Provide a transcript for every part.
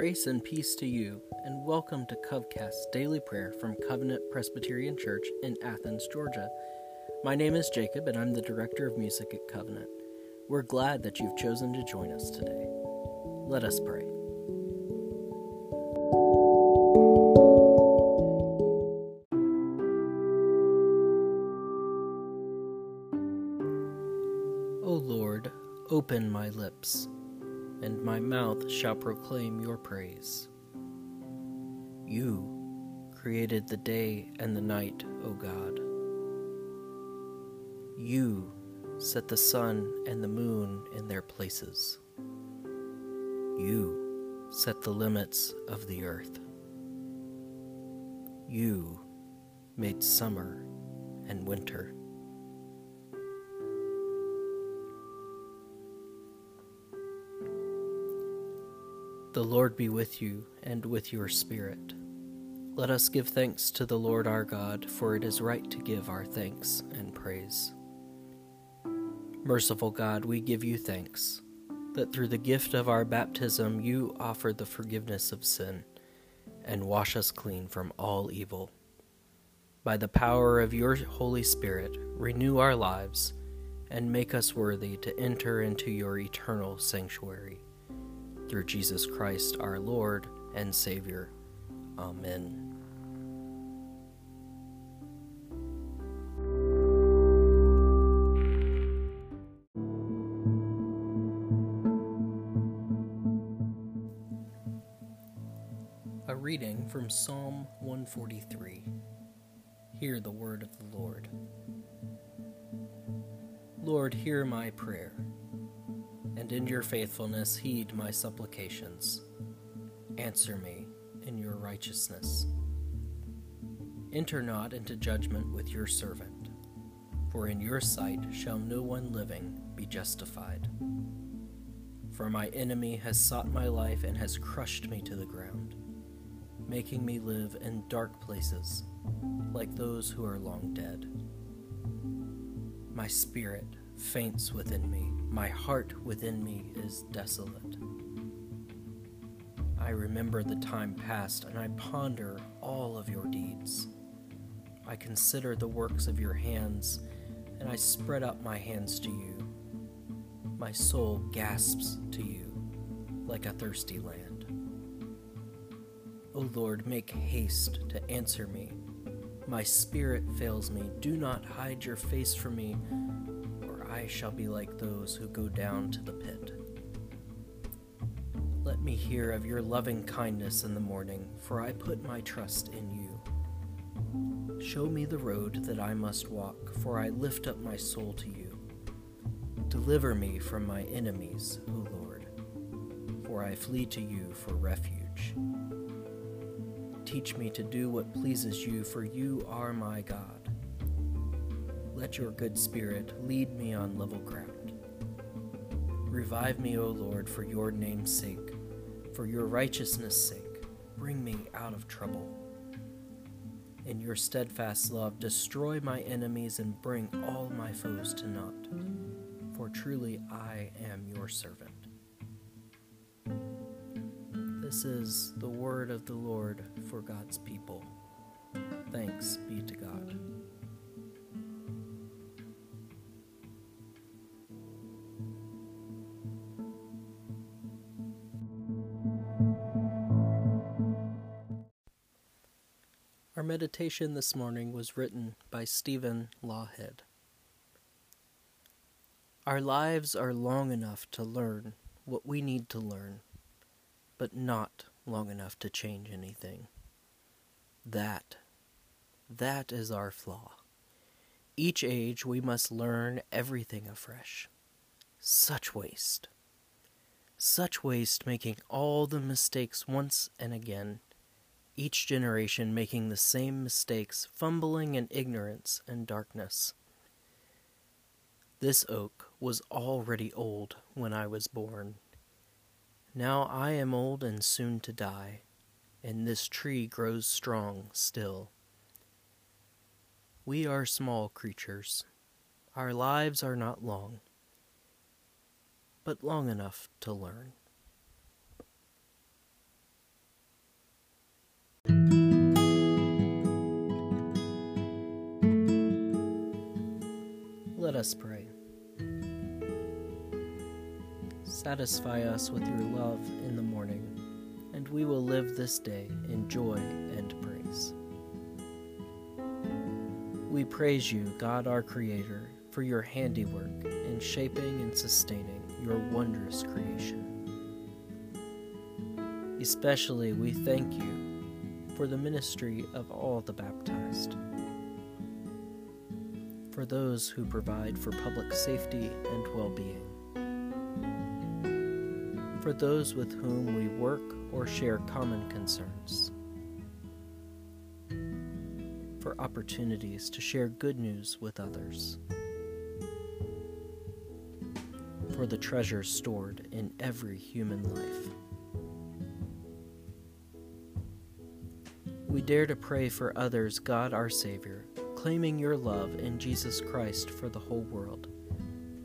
Grace and peace to you, and welcome to Covcast's daily prayer from Covenant Presbyterian Church in Athens, Georgia. My name is Jacob, and I'm the director of music at Covenant. We're glad that you've chosen to join us today. Let us pray. O Lord, open my lips and my mouth shall proclaim your praise. You created the day and the night, O God. You set the sun and the moon in their places. You set the limits of the earth. You made summer and winter. The Lord be with you and with your spirit. Let us give thanks to the Lord our God, for it is right to give our thanks and praise. Merciful God, we give you thanks that through the gift of our baptism you offer the forgiveness of sin and wash us clean from all evil. By the power of your Holy Spirit, renew our lives and make us worthy to enter into your eternal sanctuary through Jesus Christ our Lord and Savior. Amen. A reading from Psalm 143. Hear the word of the Lord. Lord, hear my prayer and in your faithfulness heed my supplications. Answer me in your righteousness. Enter not into judgment with your servant, for in your sight shall no one living be justified. For my enemy has sought my life and has crushed me to the ground, making me live in dark places, like those who are long dead. My spirit faints within me my heart within me is desolate. I remember the time past and I ponder all of your deeds. I consider the works of your hands and I spread up my hands to you. My soul gasps to you like a thirsty land. O Lord, make haste to answer me. My spirit fails me. Do not hide your face from me I shall be like those who go down to the pit. Let me hear of your loving kindness in the morning, for I put my trust in you. Show me the road that I must walk, for I lift up my soul to you. Deliver me from my enemies, O Lord, for I flee to you for refuge. Teach me to do what pleases you, for you are my God. Let your good spirit lead me on level ground. Revive me, O Lord, for your name's sake, for your righteousness' sake. Bring me out of trouble. In your steadfast love, destroy my enemies and bring all my foes to naught, for truly I am your servant. This is the word of the Lord for God's people. Thanks be to God. Our meditation this morning was written by Stephen Lawhead. Our lives are long enough to learn what we need to learn, but not long enough to change anything. That, that is our flaw. Each age we must learn everything afresh. Such waste. Such waste making all the mistakes once and again each generation making the same mistakes, fumbling in ignorance and darkness. This oak was already old when I was born. Now I am old and soon to die, and this tree grows strong still. We are small creatures. Our lives are not long, but long enough to learn. Us pray. Satisfy us with your love in the morning, and we will live this day in joy and praise. We praise you, God our Creator, for your handiwork in shaping and sustaining your wondrous creation. Especially, we thank you for the ministry of all the baptized, for those who provide for public safety and well being, for those with whom we work or share common concerns, for opportunities to share good news with others. For the treasures stored in every human life. We dare to pray for others, God our Savior, claiming your love in Jesus Christ for the whole world,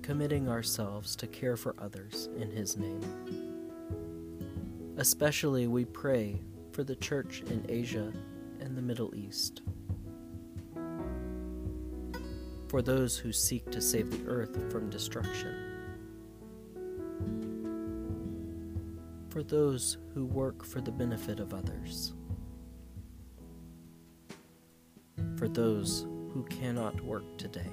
committing ourselves to care for others in His name. Especially we pray for the Church in Asia and the Middle East, for those who seek to save the earth from destruction, for those who work for the benefit of others for those who cannot work today,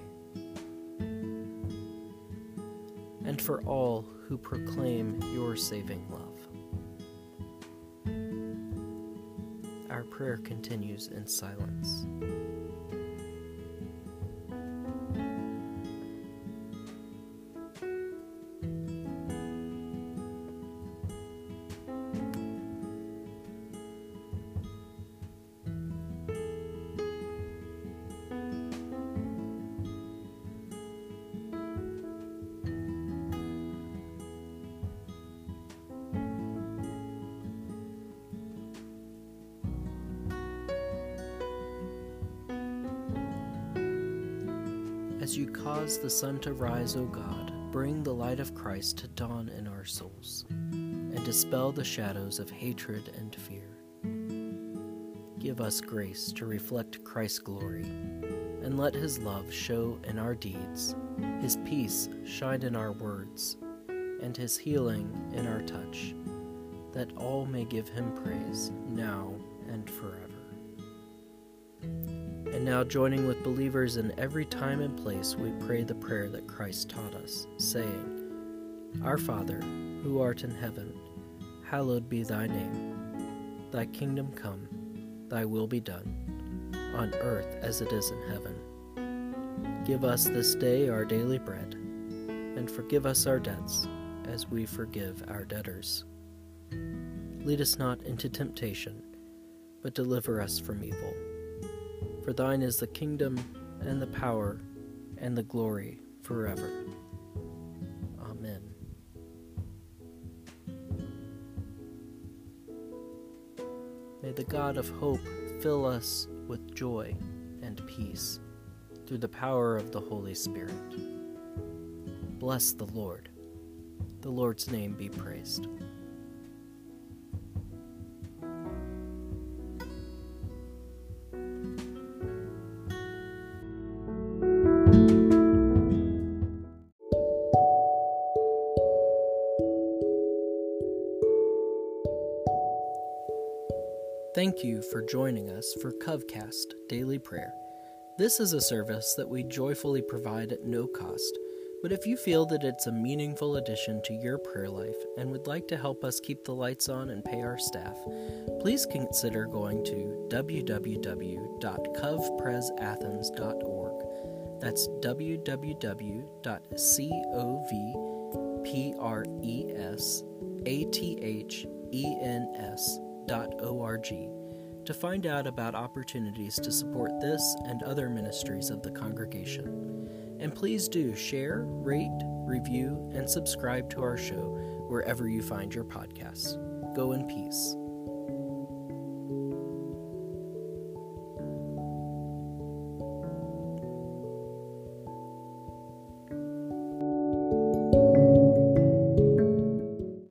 and for all who proclaim your saving love. Our prayer continues in silence. As you cause the sun to rise, O God, bring the light of Christ to dawn in our souls, and dispel the shadows of hatred and fear. Give us grace to reflect Christ's glory, and let his love show in our deeds, his peace shine in our words, and his healing in our touch, that all may give him praise now and forever. And now, joining with believers in every time and place, we pray the prayer that Christ taught us, saying, Our Father, who art in heaven, hallowed be thy name. Thy kingdom come, thy will be done, on earth as it is in heaven. Give us this day our daily bread, and forgive us our debts, as we forgive our debtors. Lead us not into temptation, but deliver us from evil. For thine is the kingdom, and the power, and the glory forever. Amen. May the God of hope fill us with joy and peace through the power of the Holy Spirit. Bless the Lord. The Lord's name be praised. Thank you for joining us for Covcast Daily Prayer. This is a service that we joyfully provide at no cost, but if you feel that it's a meaningful addition to your prayer life and would like to help us keep the lights on and pay our staff, please consider going to www.covpresathens.org. That's www.covpresathens.org to find out about opportunities to support this and other ministries of the congregation. And please do share, rate, review, and subscribe to our show wherever you find your podcasts. Go in peace.